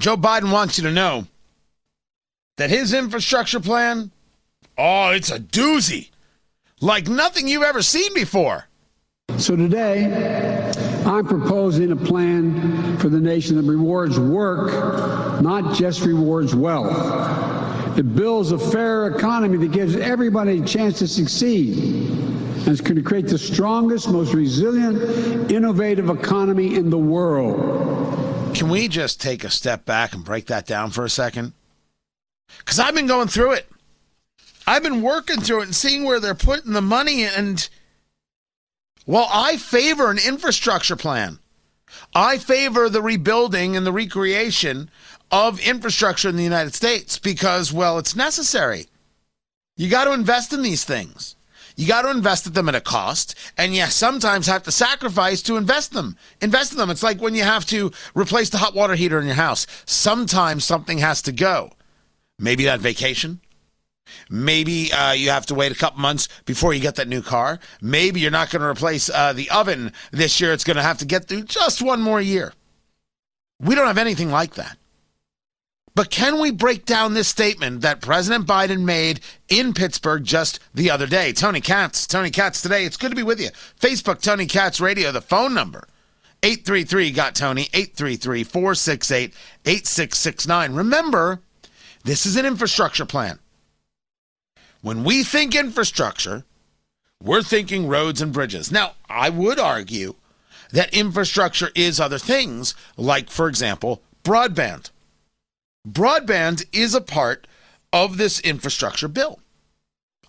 Joe Biden wants you to know that his infrastructure plan, oh, it's a doozy. Like nothing you've ever seen before. So today, I'm proposing a plan for the nation that rewards work, not just rewards wealth. It builds a fair economy that gives everybody a chance to succeed. And it's going to create the strongest, most resilient, innovative economy in the world. Can we just take a step back and break that down for a second? Because I've been going through it. I've been working through it and seeing where they're putting the money and well, I favor an infrastructure plan. I favor the rebuilding and the recreation of infrastructure in the United States because, well, it's necessary. You got to invest in these things. You got to invest in them at a cost, and you sometimes have to sacrifice to invest them. Invest in them. It's like when you have to replace the hot water heater in your house. Sometimes something has to go. Maybe that vacation. Maybe uh, you have to wait a couple months before you get that new car. Maybe you're not going to replace uh, the oven this year. It's going to have to get through just one more year. We don't have anything like that. But can we break down this statement that President Biden made in Pittsburgh just the other day? Tony Katz, Tony Katz today. It's good to be with you. Facebook, Tony Katz Radio, the phone number. 833 got Tony, 833 468 8669. Remember, this is an infrastructure plan. When we think infrastructure, we're thinking roads and bridges. Now, I would argue that infrastructure is other things, like, for example, broadband. Broadband is a part of this infrastructure bill.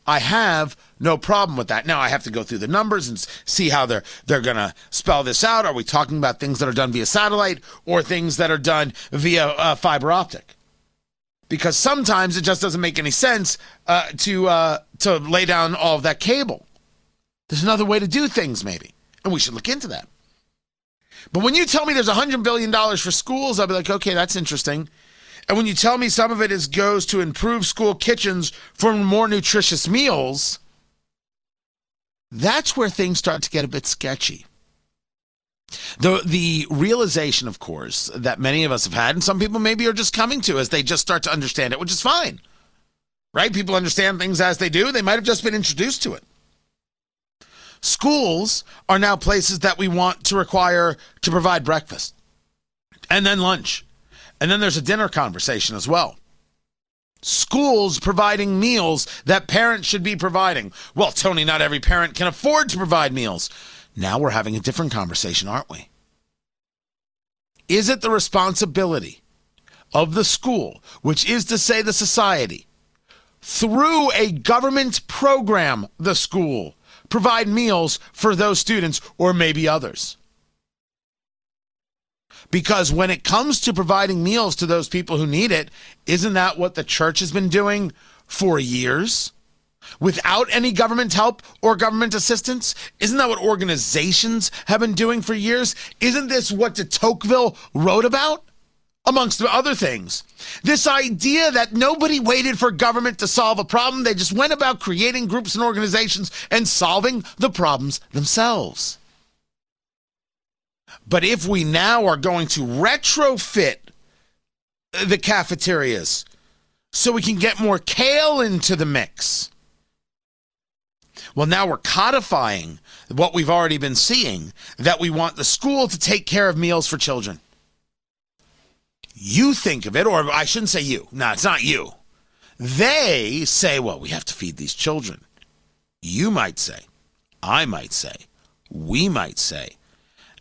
I have no problem with that. Now I have to go through the numbers and see how they're they're going to spell this out. Are we talking about things that are done via satellite or things that are done via uh, fiber optic? because sometimes it just doesn't make any sense uh, to uh, to lay down all of that cable. There's another way to do things, maybe, and we should look into that. But when you tell me there's a hundred billion dollars for schools, I'll be like, okay, that's interesting. And when you tell me some of it is goes to improve school kitchens for more nutritious meals, that's where things start to get a bit sketchy. The the realization, of course, that many of us have had, and some people maybe are just coming to as they just start to understand it, which is fine. Right? People understand things as they do. They might have just been introduced to it. Schools are now places that we want to require to provide breakfast and then lunch. And then there's a dinner conversation as well. Schools providing meals that parents should be providing. Well, Tony, not every parent can afford to provide meals. Now we're having a different conversation, aren't we? Is it the responsibility of the school, which is to say the society, through a government program, the school, provide meals for those students or maybe others? Because when it comes to providing meals to those people who need it, isn't that what the church has been doing for years? without any government help or government assistance? Isn't that what organizations have been doing for years? Isn't this what de Tocqueville wrote about? Amongst other things, this idea that nobody waited for government to solve a problem, they just went about creating groups and organizations and solving the problems themselves. But if we now are going to retrofit the cafeterias so we can get more kale into the mix, well, now we're codifying what we've already been seeing that we want the school to take care of meals for children. You think of it, or I shouldn't say you. No, it's not you. They say, well, we have to feed these children. You might say, I might say, we might say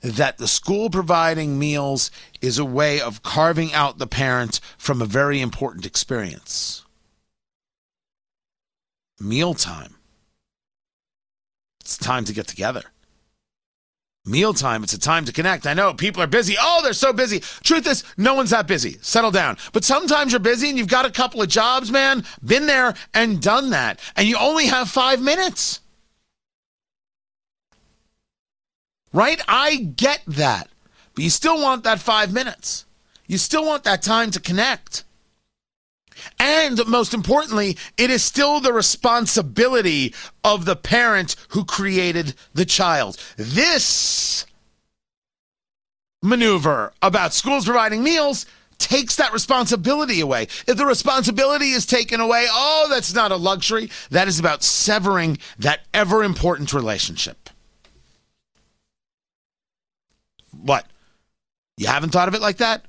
that the school providing meals is a way of carving out the parent from a very important experience mealtime. It's time to get together. Mealtime, it's a time to connect. I know people are busy. Oh, they're so busy. Truth is, no one's that busy. Settle down. But sometimes you're busy and you've got a couple of jobs, man. Been there and done that. And you only have five minutes. Right? I get that. But you still want that five minutes. You still want that time to connect. And most importantly, it is still the responsibility of the parent who created the child. This maneuver about schools providing meals takes that responsibility away. If the responsibility is taken away, oh, that's not a luxury. That is about severing that ever important relationship. What? You haven't thought of it like that?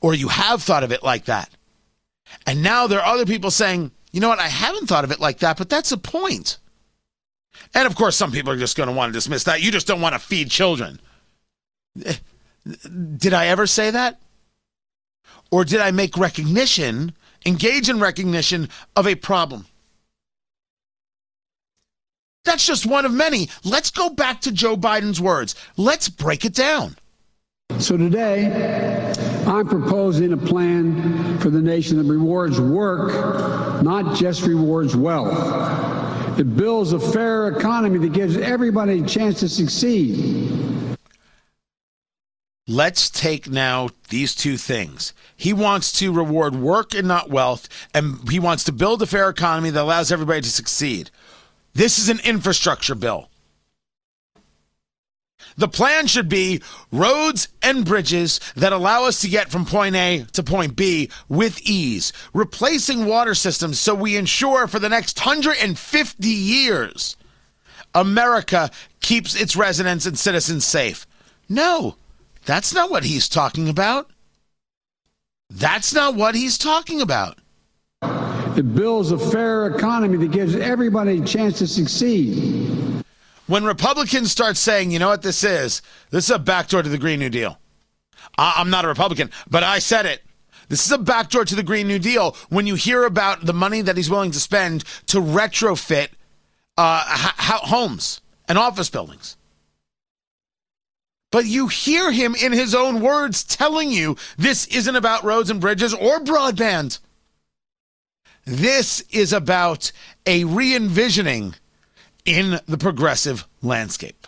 Or you have thought of it like that? And now there are other people saying, you know what, I haven't thought of it like that, but that's a point. And of course, some people are just going to want to dismiss that. You just don't want to feed children. Eh, did I ever say that? Or did I make recognition, engage in recognition of a problem? That's just one of many. Let's go back to Joe Biden's words. Let's break it down. So today, I'm proposing a plan for the nation that rewards work, not just rewards wealth. It builds a fair economy that gives everybody a chance to succeed. Let's take now these two things. He wants to reward work and not wealth, and he wants to build a fair economy that allows everybody to succeed. This is an infrastructure bill. The plan should be roads and bridges that allow us to get from point A to point B with ease, replacing water systems so we ensure for the next 150 years America keeps its residents and citizens safe. No, that's not what he's talking about. That's not what he's talking about. It builds a fair economy that gives everybody a chance to succeed. When Republicans start saying, you know what this is? This is a backdoor to the Green New Deal. I- am not a Republican, but I said it. This is a backdoor to the Green New Deal when you hear about the money that he's willing to spend to retrofit uh, ha- homes and office buildings. But you hear him in his own words telling you this isn't about roads and bridges or broadband. This is about a re envisioning in the progressive landscape.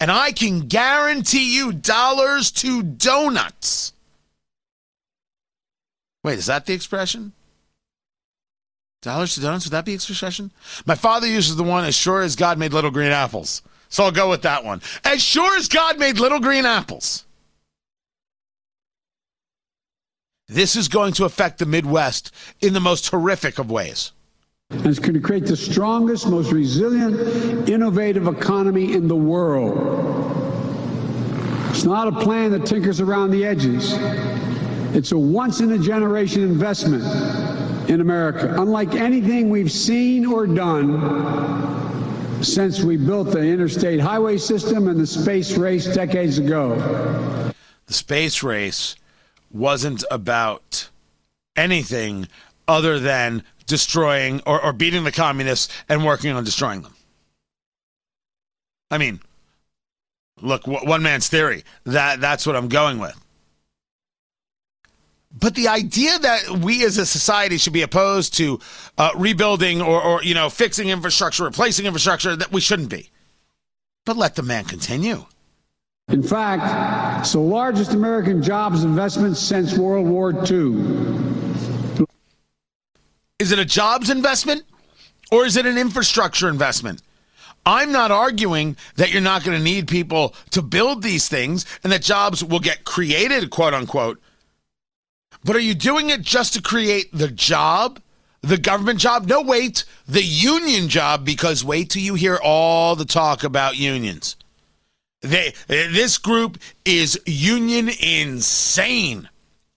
And I can guarantee you dollars to donuts. Wait, is that the expression? Dollars to donuts? Would that be expression? My father uses the one as sure as God made little green apples. So I'll go with that one. As sure as God made little green apples. This is going to affect the Midwest in the most horrific of ways. And it's going to create the strongest, most resilient, innovative economy in the world. It's not a plan that tinkers around the edges. It's a once in a generation investment in America, unlike anything we've seen or done since we built the interstate highway system and the space race decades ago. The space race wasn't about anything other than destroying or, or beating the communists and working on destroying them. I mean, look, one man's theory. That that's what I'm going with. But the idea that we as a society should be opposed to uh, rebuilding or, or you know fixing infrastructure, replacing infrastructure, that we shouldn't be. But let the man continue. In fact, it's the largest American jobs investment since World War II. Is it a jobs investment or is it an infrastructure investment? I'm not arguing that you're not going to need people to build these things and that jobs will get created, quote unquote. But are you doing it just to create the job, the government job? No, wait, the union job, because wait till you hear all the talk about unions. They, this group is union insane.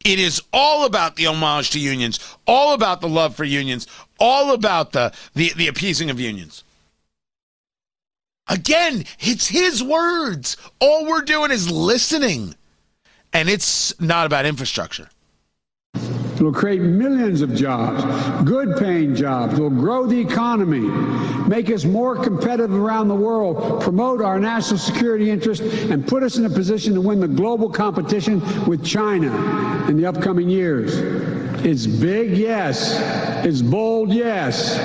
It is all about the homage to unions, all about the love for unions, all about the, the, the appeasing of unions. Again, it's his words. All we're doing is listening. And it's not about infrastructure. It'll create millions of jobs, good paying jobs. It'll grow the economy, make us more competitive around the world, promote our national security interests, and put us in a position to win the global competition with China in the upcoming years. It's big, yes. It's bold, yes.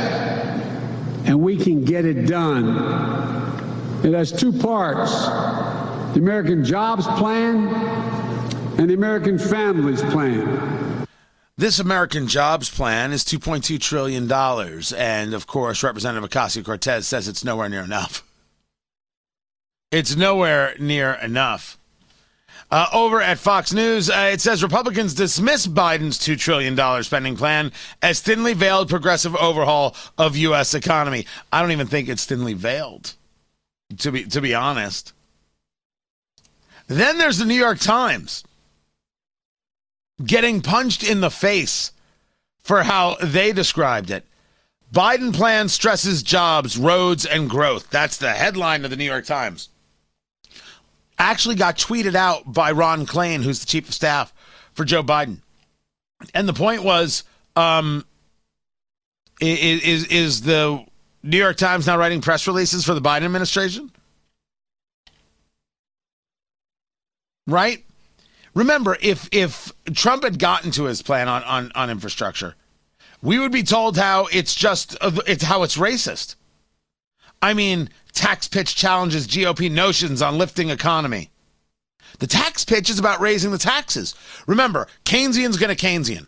And we can get it done. It has two parts the American Jobs Plan and the American Families Plan. This American Jobs Plan is $2.2 trillion. And of course, Representative Ocasio Cortez says it's nowhere near enough. It's nowhere near enough. Uh, over at Fox News, uh, it says Republicans dismiss Biden's $2 trillion spending plan as thinly veiled progressive overhaul of U.S. economy. I don't even think it's thinly veiled, to be, to be honest. Then there's the New York Times getting punched in the face for how they described it. Biden plan stresses jobs, roads, and growth. That's the headline of the New York Times actually got tweeted out by Ron Klain, who's the chief of staff for Joe Biden. And the point was, um, is is the New York Times now writing press releases for the Biden administration? Right? Remember, if if Trump had gotten to his plan on on, on infrastructure, we would be told how it's just uh, it's how it's racist. I mean, tax pitch challenges GOP notions on lifting economy. The tax pitch is about raising the taxes. Remember, Keynesian's going to Keynesian.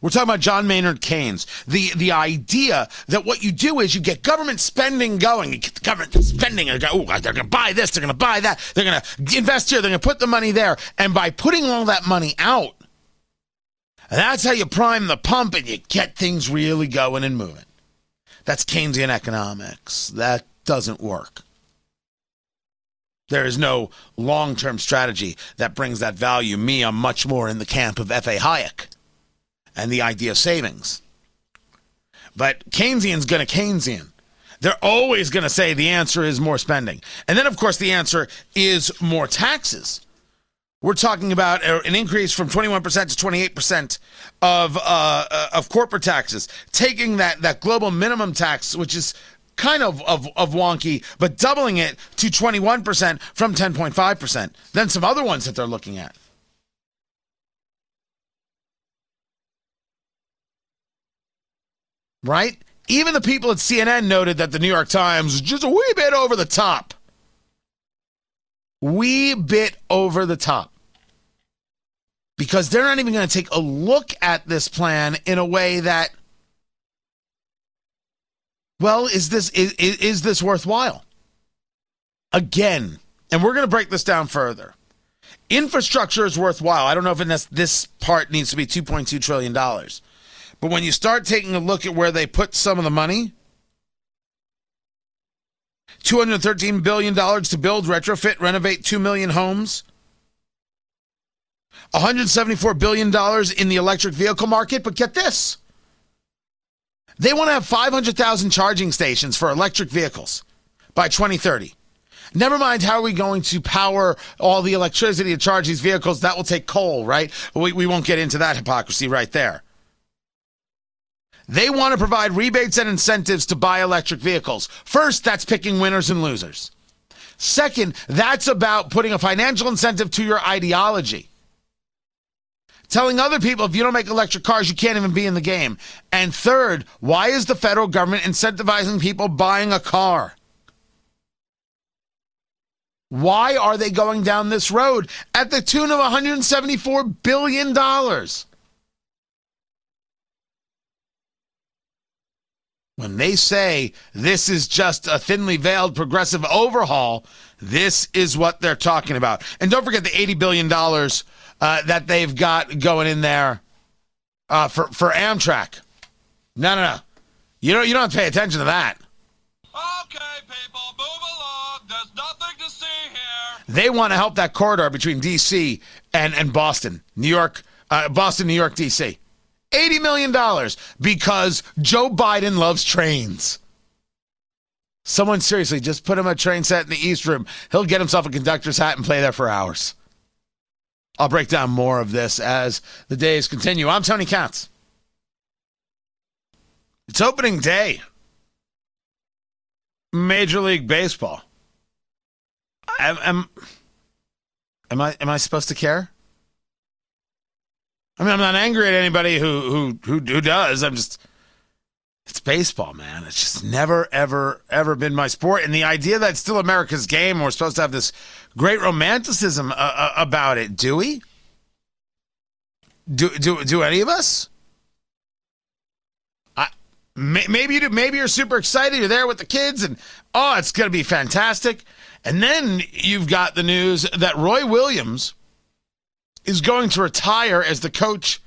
We're talking about John Maynard Keynes. The the idea that what you do is you get government spending going. You get the government spending. Go, they're going to buy this. They're going to buy that. They're going to invest here. They're going to put the money there. And by putting all that money out, that's how you prime the pump and you get things really going and moving. That's Keynesian economics. That doesn't work. There is no long term strategy that brings that value. Me, I'm much more in the camp of F.A. Hayek and the idea of savings. But Keynesian's going to Keynesian. They're always going to say the answer is more spending. And then, of course, the answer is more taxes. We're talking about an increase from 21% to 28% of uh, uh, of corporate taxes, taking that, that global minimum tax, which is kind of, of, of wonky, but doubling it to 21% from 10.5%. Then some other ones that they're looking at. Right? Even the people at CNN noted that the New York Times is just a wee bit over the top. Wee bit over the top. Because they're not even going to take a look at this plan in a way that well, is this is, is this worthwhile? Again, and we're going to break this down further. Infrastructure is worthwhile. I don't know if this, this part needs to be 2.2 trillion dollars. But when you start taking a look at where they put some of the money, $213 billion to build, retrofit, renovate 2 million homes. $174 billion in the electric vehicle market. But get this they want to have 500,000 charging stations for electric vehicles by 2030. Never mind how are we going to power all the electricity to charge these vehicles. That will take coal, right? We, we won't get into that hypocrisy right there. They want to provide rebates and incentives to buy electric vehicles. First, that's picking winners and losers. Second, that's about putting a financial incentive to your ideology telling other people if you don't make electric cars, you can't even be in the game. And third, why is the federal government incentivizing people buying a car? Why are they going down this road at the tune of $174 billion? When they say this is just a thinly veiled progressive overhaul, this is what they're talking about. And don't forget the $80 billion uh, that they've got going in there uh, for for Amtrak. No, no, no. You don't you don't have to pay attention to that. Okay, people, move along. There's nothing to see here. They want to help that corridor between D.C. and and Boston, New York, uh, Boston, New York, D.C. Eighty million dollars because Joe Biden loves trains. Someone seriously just put him a train set in the East Room. He'll get himself a conductor's hat and play there for hours. I'll break down more of this as the days continue. I'm Tony Katz. It's opening day. Major League Baseball. Am, am, am I am I supposed to care? I mean, I'm not angry at anybody who who who, who does. I'm just it's baseball, man. It's just never, ever, ever been my sport. And the idea that it's still America's game, and we're supposed to have this great romanticism uh, uh, about it, do we? Do do do any of us? I maybe you do. Maybe you're super excited. You're there with the kids, and oh, it's going to be fantastic. And then you've got the news that Roy Williams is going to retire as the coach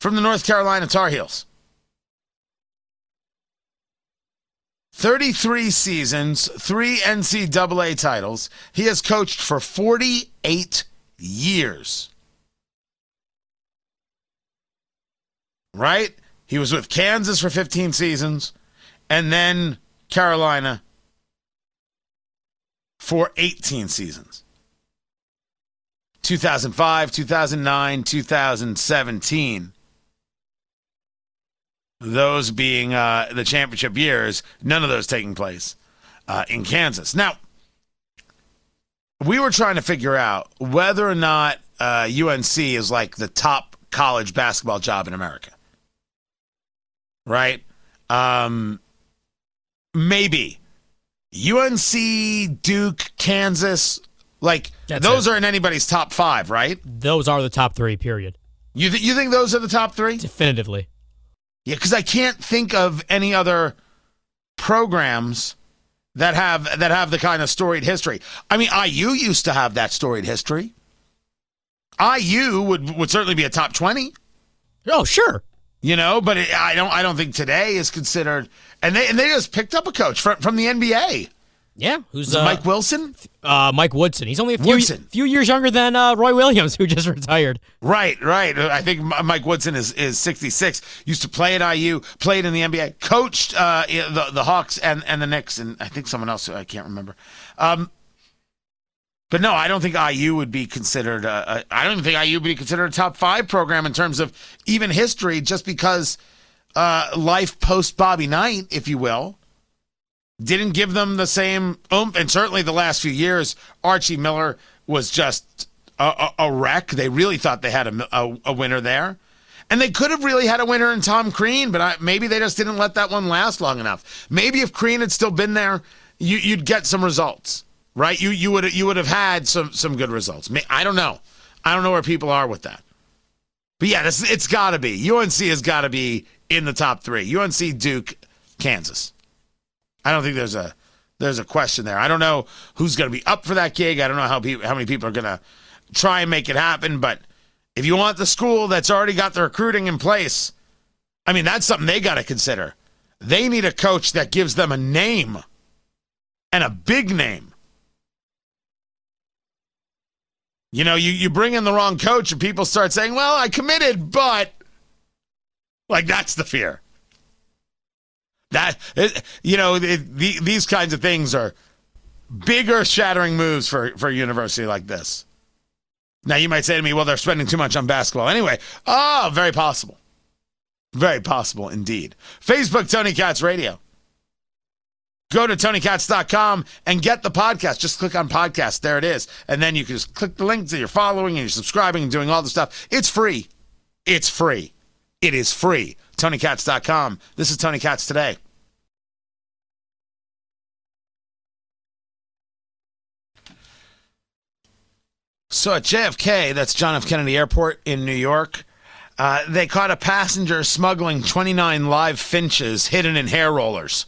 from the North Carolina Tar Heels. 33 seasons, three NCAA titles. He has coached for 48 years. Right? He was with Kansas for 15 seasons and then Carolina for 18 seasons. 2005, 2009, 2017. Those being uh, the championship years, none of those taking place uh, in Kansas. Now, we were trying to figure out whether or not uh, UNC is like the top college basketball job in America. Right? Um, maybe. UNC, Duke, Kansas, like That's those it. are in anybody's top five, right? Those are the top three, period. You th- you think those are the top three? Definitively. Yeah, because I can't think of any other programs that have that have the kind of storied history. I mean, IU used to have that storied history. IU would would certainly be a top twenty. Oh, sure. you know, but it, I don't I don't think today is considered. And they and they just picked up a coach from from the NBA, Yeah. Who's uh, Mike Wilson. uh, Mike Woodson? He's only a few, few years younger than uh, Roy Williams, who just retired. Right, right. I think Mike Woodson is, is 66. Used to play at IU, played in the NBA, coached uh, the the Hawks and, and the Knicks, and I think someone else I can't remember. Um, but no, I don't think IU would be considered. I don't even think IU would be considered a top five program in terms of even history, just because uh, life post Bobby Knight, if you will, didn't give them the same oomph. And certainly the last few years, Archie Miller was just a, a, a wreck. They really thought they had a, a, a winner there. And they could have really had a winner in Tom Crean, but I, maybe they just didn't let that one last long enough. Maybe if Crean had still been there, you, you'd get some results, right? You you would you would have had some some good results. I don't know. I don't know where people are with that. But yeah, it's got to be UNC has got to be in the top three. UNC, Duke, Kansas. I don't think there's a there's a question there. I don't know who's going to be up for that gig. I don't know how pe- how many people are going to try and make it happen. But if you want the school that's already got the recruiting in place, I mean that's something they got to consider. They need a coach that gives them a name and a big name. You know, you, you bring in the wrong coach and people start saying, well, I committed, but like that's the fear. That, it, you know, it, the, these kinds of things are bigger shattering moves for, for a university like this. Now, you might say to me, well, they're spending too much on basketball. Anyway, oh, very possible. Very possible indeed. Facebook, Tony Katz Radio. Go to TonyKatz.com and get the podcast. Just click on podcast. There it is. And then you can just click the link that you're following and you're subscribing and doing all the stuff. It's free. It's free. It is free. TonyKatz.com. This is Tony Katz today. So at JFK, that's John F. Kennedy Airport in New York, uh, they caught a passenger smuggling 29 live finches hidden in hair rollers.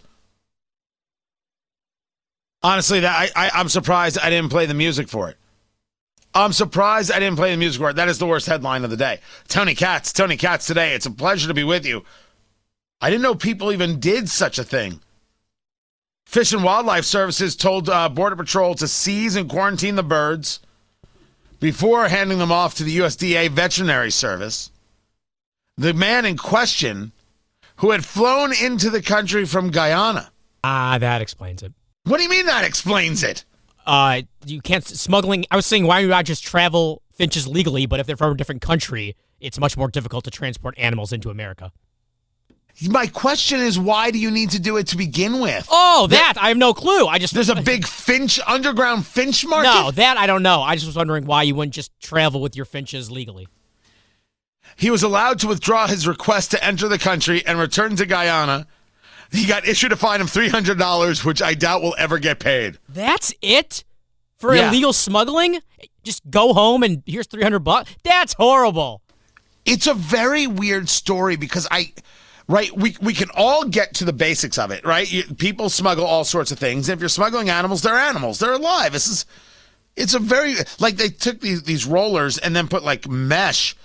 Honestly, that I, I, I'm surprised I didn't play the music for it. I'm surprised I didn't play the music for it. That is the worst headline of the day. Tony Katz, Tony Katz today. It's a pleasure to be with you. I didn't know people even did such a thing. Fish and Wildlife Services told uh, Border Patrol to seize and quarantine the birds before handing them off to the USDA Veterinary Service. The man in question, who had flown into the country from Guyana. Ah, that explains it. What do you mean that explains it? Uh, you can't smuggling. I was saying, why not just travel finches legally? But if they're from a different country, it's much more difficult to transport animals into America. My question is, why do you need to do it to begin with? Oh, that I have no clue. I just There's a big finch, underground finch market? no that I don't know. I just was wondering why you wouldn't just travel with your finches legally. He was allowed to withdraw his request to enter the country and return to Guyana. He got issued a fine of $300, which I doubt will ever get paid. That's it for Yeah. illegal smuggling. Just go home and here's three hundred bucks. That's horrible. It's a very weird story because I, right, we, we can all get to the basics of it, right? You, people smuggle all sorts of things. And If you're smuggling animals, they're animals, they're alive. This is, It's a very like they took these these rollers and then put like mesh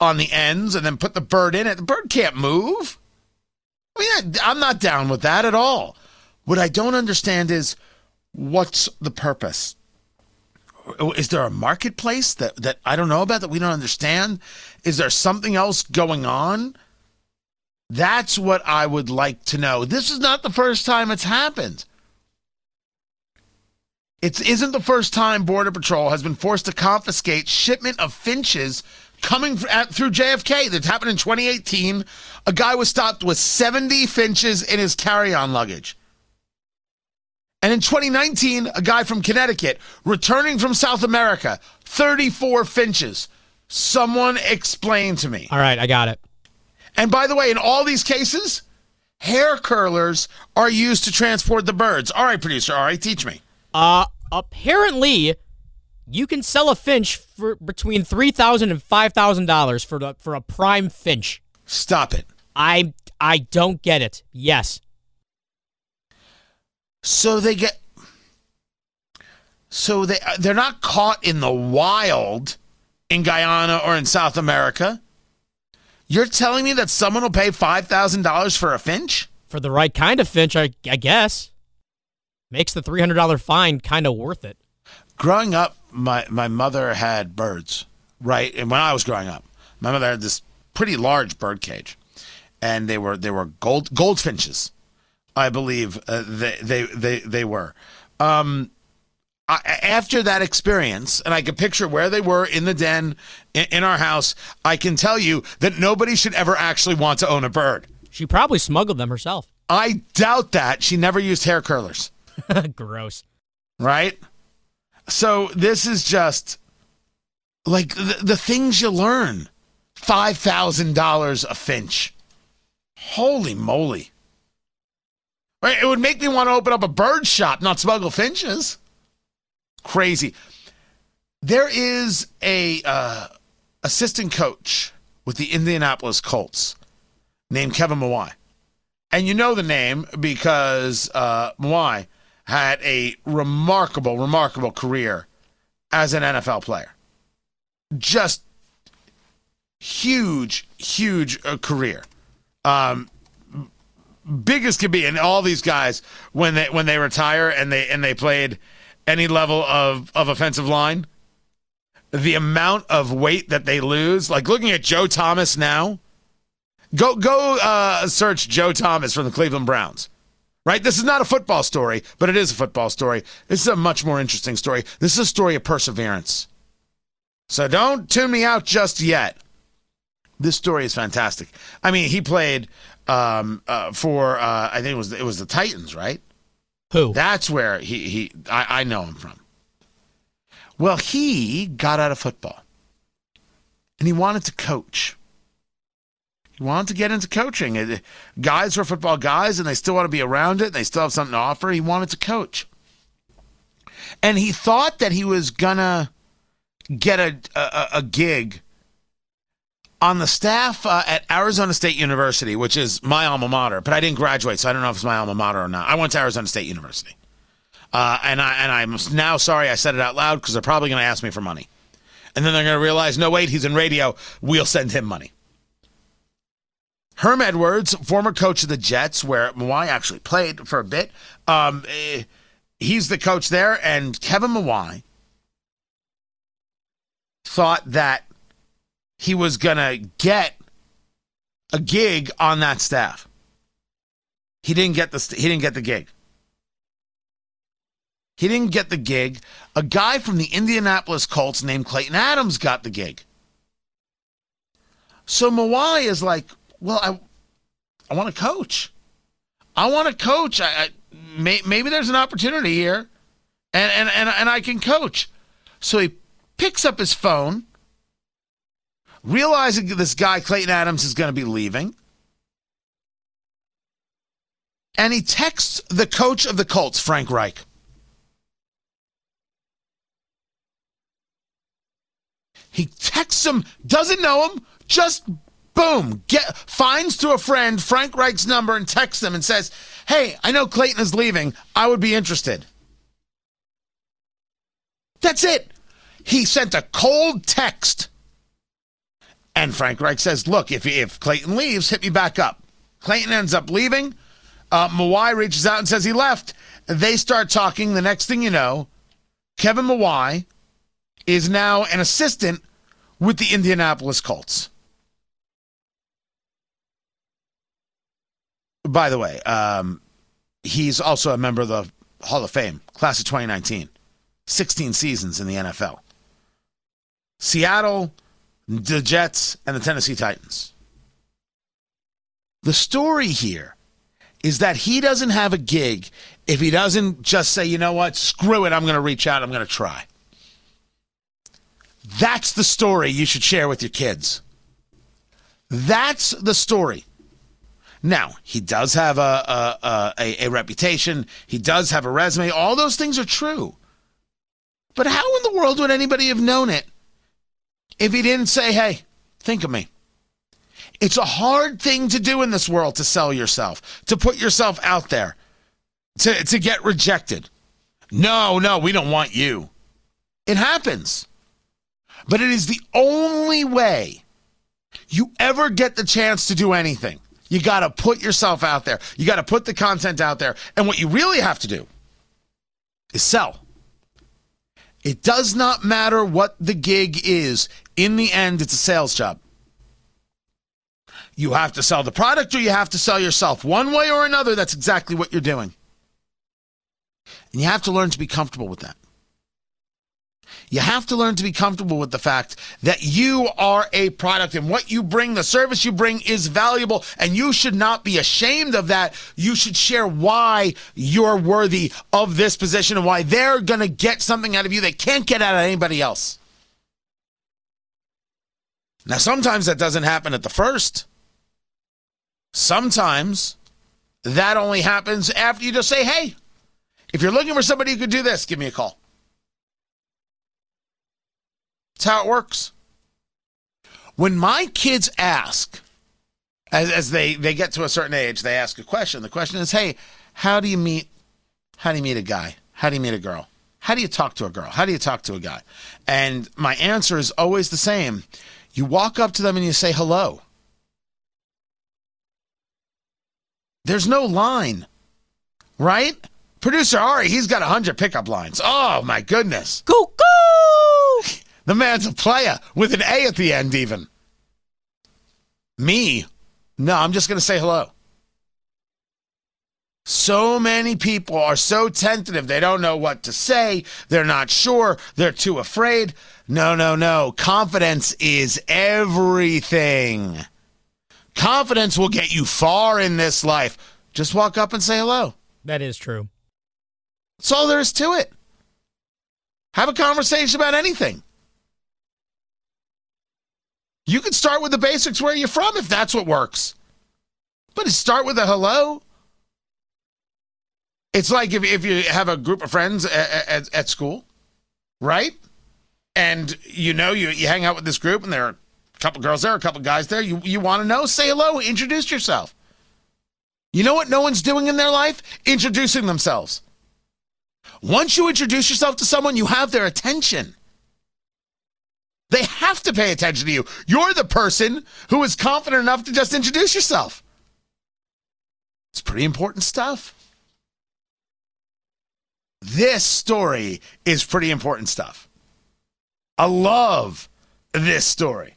on the ends and then put the bird in it. The bird can't move. I mean, I, I'm not down with that at all. What I don't understand is what's the purpose? Is there a marketplace that, that I don't know about that we don't understand? Is there something else going on? That's what I would like to know. This is not the first time it's happened. It isn't the first time Border Patrol has been forced to confiscate shipment of finches coming through JFK. That happened in 2018. A guy was stopped with 70 finches in his carry-on luggage. And in 2019, a guy from Connecticut returning from South America, 34 finches. Someone explain to me. All right, I got it. And by the way, in all these cases, hair curlers are used to transport the birds. All right, producer. All right, teach me. Uh, apparently, you can sell a finch for between three thousand and five thousand dollars for the, for a prime finch. Stop it. I I don't get it. Yes. So they get. So they they're not caught in the wild in Guyana or in South America. You're telling me that someone will pay five thousand dollars for a finch? For the right kind of finch, I, I guess. Makes the three hundred dollar fine kind of worth it. Growing up, my my mother had birds, right? And when I was growing up, my mother had this pretty large bird cage, and they were they were gold goldfinches, I believe uh, they they they they were. Um, I, after that experience, and I can picture where they were in the den in, in our house, I can tell you that nobody should ever actually want to own a bird. She probably smuggled them herself. I doubt that she never used hair curlers. Gross. right? So this is just like the, the things you learn. Five thousand dollars a finch. Holy moly! Right? It would make me want to open up a bird shop, not smuggle finches. Crazy. There is a uh, assistant coach with the Indianapolis Colts named Kevin Mawae. And you know the name because uh, Mawae had a remarkable, remarkable career as an NFL player. Just huge, huge uh, career. Um, big as could be, and all these guys when they when they retire and they and they played any level of of offensive line, the amount of weight that they lose. Like looking at Joe Thomas now. Go go uh, search Joe Thomas from the Cleveland Browns right? This is not a football story, but it is a football story. This is a much more interesting story. This is a story of perseverance. So don't tune me out just yet. This story is fantastic. I mean, he played um, uh, for uh, I think it was it was the Titans, right? Who? That's where he he I, I know him from. Well, he got out of football, and he wanted to coach. He wanted to get into coaching. Guys are football guys, and they still want to be around it. And they still have something to offer. He wanted to coach, and he thought that he was gonna get a a, a gig on the staff uh, at Arizona State University, which is my alma mater. But I didn't graduate, so I don't know if it's my alma mater or not. I went to Arizona State University, uh, and I and I'm now sorry I said it out loud because they're probably going to ask me for money, and then they're going to realize, no wait, he's in radio. We'll send him money. Herm Edwards, former coach of the Jets, where Mawae actually played for a bit. Um, eh, he's the coach there, and Kevin Mawae thought that he was gonna get a gig on that staff. He didn't get the he didn't get the gig. He didn't get the gig. A guy from the Indianapolis Colts named Clayton Adams got the gig. So Mawae is like, well, I, I want to coach. I want to coach. I, I may, maybe there's an opportunity here, and, and and and I can coach. So he picks up his phone, realizing this guy Clayton Adams is going to be leaving, and he texts the coach of the Colts, Frank Reich. He texts him, doesn't know him, just boom, get finds through a friend Frank Reich's number and texts him and says, "Hey, I know Clayton is leaving. I would be interested." That's it. He sent a cold text. And Frank Reich says, look, if, if Clayton leaves, hit me back up. Clayton ends up leaving. Uh, Mawae reaches out and says he left. They start talking. The next thing you know, Kevin Mawae is now an assistant with the Indianapolis Colts. By the way, um, he's also a member of the Hall of Fame, class of 2019, 16 seasons in the NFL. Seattle, the Jets, and the Tennessee Titans. The story here is that he doesn't have a gig if he doesn't just say, you know what, screw it, I'm going to reach out, I'm going to try. That's the story you should share with your kids. That's the story. Now, he does have a, a, a, a, reputation, he does have a resume. All those things are true. But how in the world would anybody have known it if he didn't say, hey, think of me? It's a hard thing to do in this world to sell yourself, to put yourself out there, to, to get rejected. No, no, we don't want you. It happens. But it is the only way you ever get the chance to do anything. You got to put yourself out there. You got to put the content out there. And what you really have to do is sell. It does not matter what the gig is. In the end, it's a sales job. You have to sell the product or you have to sell yourself. One way or another, that's exactly what you're doing. And you have to learn to be comfortable with that. You have to learn to be comfortable with the fact that you are a product and what you bring, the service you bring is valuable and you should not be ashamed of that. You should share why you're worthy of this position and why they're going to get something out of you they can't get out of anybody else. Now, sometimes that doesn't happen at the first. Sometimes that only happens after you just say, hey, if you're looking for somebody who could do this, give me a call. That's how it works. When my kids ask, as, as they, they get to a certain age, they ask a question. The question is, hey, how do you meet how do you meet a guy? How do you meet a girl? How do you talk to a girl? How do you talk to a guy? And my answer is always the same. You walk up to them and you say hello. There's no line, right? Producer Ari, he's got 100 pickup lines. Oh, my goodness. Go, go! The man's a player with an A at the end, even. Me? No, I'm just going to say hello. So many people are so tentative. They don't know what to say. They're not sure. They're too afraid. No, no, no. Confidence is everything. Confidence will get you far in this life. Just walk up and say hello. That is true. That's all there is to it. Have a conversation about anything. You can start with the basics where you're from if that's what works. But start with a hello. It's like if, if you have a group of friends at, at, at school, right? And you know, you, you hang out with this group and there are a couple girls there, a couple guys there. You, you want to know? Say hello, introduce yourself. You know what no one's doing in their life? Introducing themselves. Once you introduce yourself to someone, you have their attention. They have to pay attention to you. You're the person who is confident enough to just introduce yourself. It's pretty important stuff. This story is pretty important stuff. I love this story.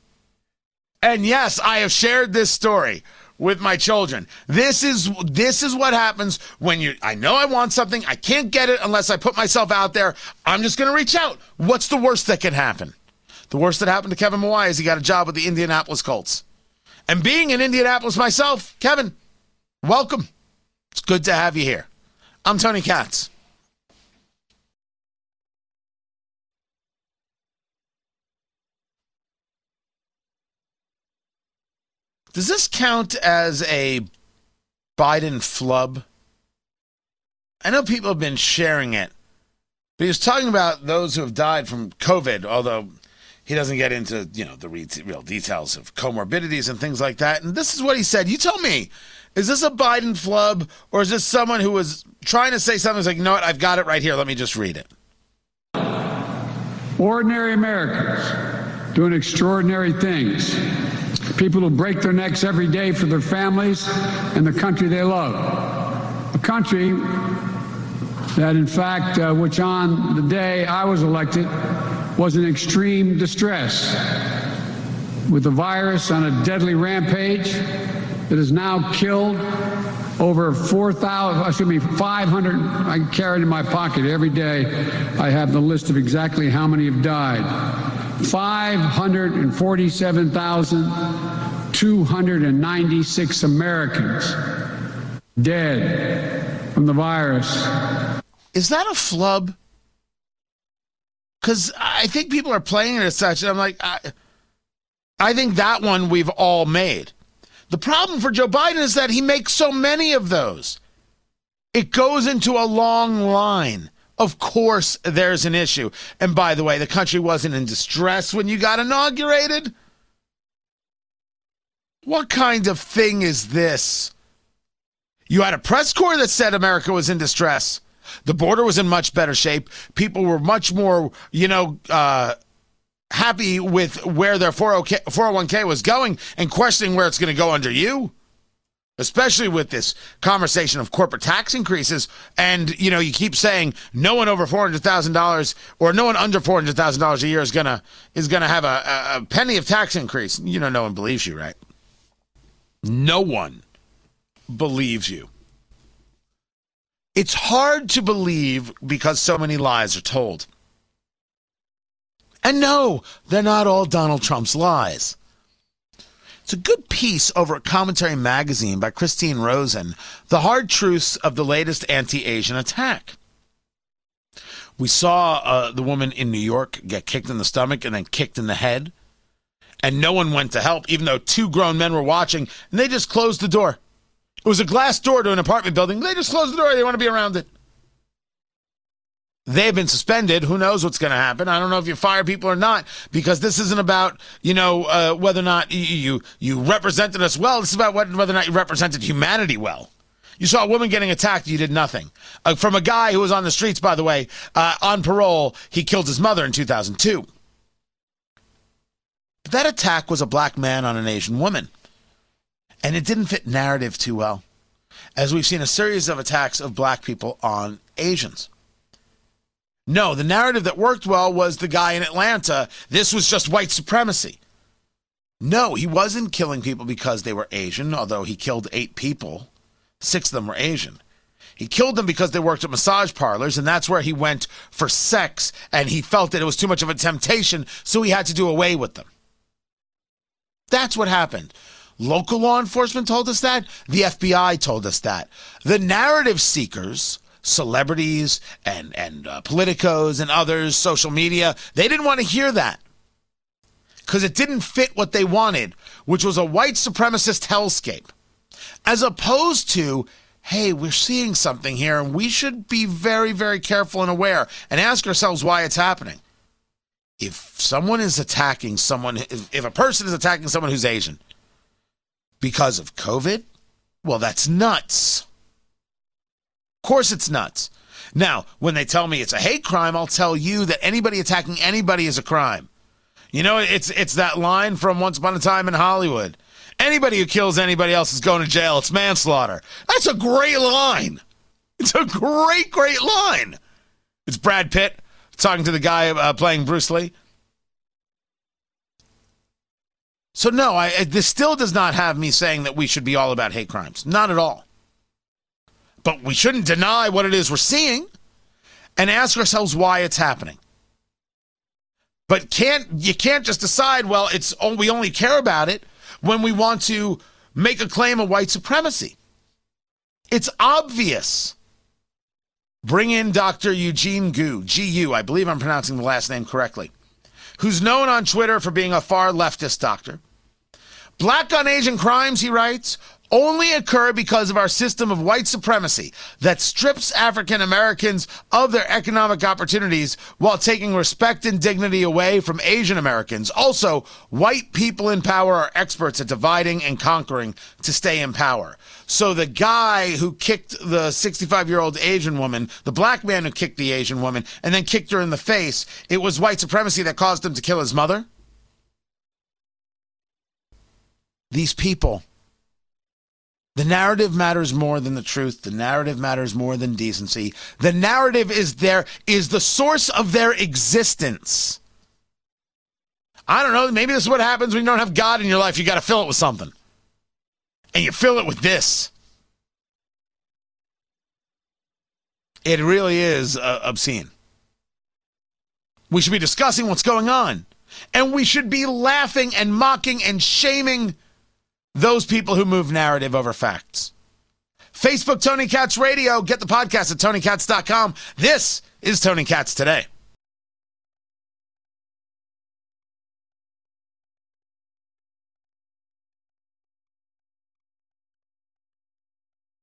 And yes, I have shared this story with my children. This is this is what happens when you I know I want something, I can't get it unless I put myself out there. I'm just going to reach out. What's the worst that can happen? The worst that happened to Kevin Mawae is he got a job with the Indianapolis Colts. And being in Indianapolis myself, Kevin, welcome. It's good to have you here. I'm Tony Katz. Does this count as a Biden flub? I know people have been sharing it, but he was talking about those who have died from COVID, although he doesn't get into you know the real details of comorbidities and things like that. And this is what he said. You tell me, is this a Biden flub or is this someone who was trying to say something? Like, you know what? I've got it right here. Let me just read it. Ordinary Americans doing extraordinary things. People who break their necks every day for their families and the country they love. A country that, in fact, uh, which on the day I was elected was in extreme distress with the virus on a deadly rampage that has now killed over 4,000, excuse me, 500. I carry it in my pocket every day. I have the list of exactly how many have died. 547,296 Americans dead from the virus. Is that a flub? Because I think people are playing it as such. And I'm like, I, I think that one we've all made. The problem for Joe Biden is that he makes so many of those. It goes into a long line. Of course, there's an issue. And by the way, the country wasn't in distress when you got inaugurated. What kind of thing is this? You had a press corps that said America was in distress. The border was in much better shape. People were much more, you know, uh, happy with where their 401k was going and questioning where it's going to go under you especially with this conversation of corporate tax increases. And you know you keep saying no one over $400,000 or no one under $400,000 a year is going to is going to have a, a penny of tax increase. You know no one believes you right? No one believes you. It's hard to believe because so many lies are told. And no, they're not all Donald Trump's lies. It's a good piece over at Commentary Magazine by Christine Rosen, The Hard Truths of the Latest Anti Asian Attack. We saw uh, the woman in New York get kicked in the stomach and then kicked in the head, and no one went to help, even though two grown men were watching, and they just closed the door. It was a glass door to an apartment building. They just closed the door. They want to be around it. They've been suspended. Who knows what's going to happen? I don't know if you fire people or not because this isn't about you know uh, whether or not you, you represented us well. This is about whether or not you represented humanity well. You saw a woman getting attacked. You did nothing. Uh, from a guy who was on the streets, by the way, uh, on parole. He killed his mother in 2002. But that attack was a black man on an Asian woman. And it didn't fit narrative too well, as we've seen a series of attacks of black people on Asians. No, the narrative that worked well was the guy in Atlanta. This was just white supremacy. No, he wasn't killing people because they were Asian, although he killed eight people. Six of them were Asian. He killed them because they worked at massage parlors, and that's where he went for sex, and he felt that it was too much of a temptation, so he had to do away with them. That's what happened. Local law enforcement told us that. The FBI told us that. The narrative seekers celebrities and and uh, politicos and others, social media, they didn't want to hear that because it didn't fit what they wanted, which was a white supremacist hellscape, as opposed to. Hey, we're seeing something here, and we should be very, very careful and aware and ask ourselves why it's happening. If someone is attacking someone, if, if a person is attacking someone who's Asian because of COVID, well, that's nuts course it's nuts. Now, when they tell me it's a hate crime, I'll tell you that anybody attacking anybody is a crime. You know, it's it's that line from Once Upon a Time in Hollywood. Anybody who kills anybody else is going to jail. It's manslaughter. That's a great line. It's a great, great line. It's Brad Pitt talking to the guy uh, playing Bruce Lee. So no, I, this still does not have me saying that we should be all about hate crimes. Not at all. But we shouldn't deny what it is we're seeing and ask ourselves why it's happening. But can't you can't just decide, well, it's oh, we only care about it when we want to make a claim of white supremacy. It's obvious. Bring in Dr. Eugene Gu, G-U, I believe I'm pronouncing the last name correctly, who's known on Twitter for being a far leftist doctor. Black on Asian crimes, he writes, only occur because of our system of white supremacy that strips African Americans of their economic opportunities while taking respect and dignity away from Asian Americans. Also, white people in power are experts at dividing and conquering to stay in power. So the guy who kicked the 65 year old Asian woman, the black man who kicked the Asian woman and then kicked her in the face, it was white supremacy that caused him to kill his mother? These people the narrative matters more than the truth. The narrative matters more than decency. The narrative is there is the source of their existence. I don't know. Maybe this is what happens when you don't have God in your life. You got to fill it with something. And you fill it with this. It really is uh, obscene. We should be discussing what's going on. And we should be laughing and mocking and shaming those people who move narrative over facts. Facebook, Tony Katz Radio. Get the podcast at TonyKatz.com. This is Tony Katz Today.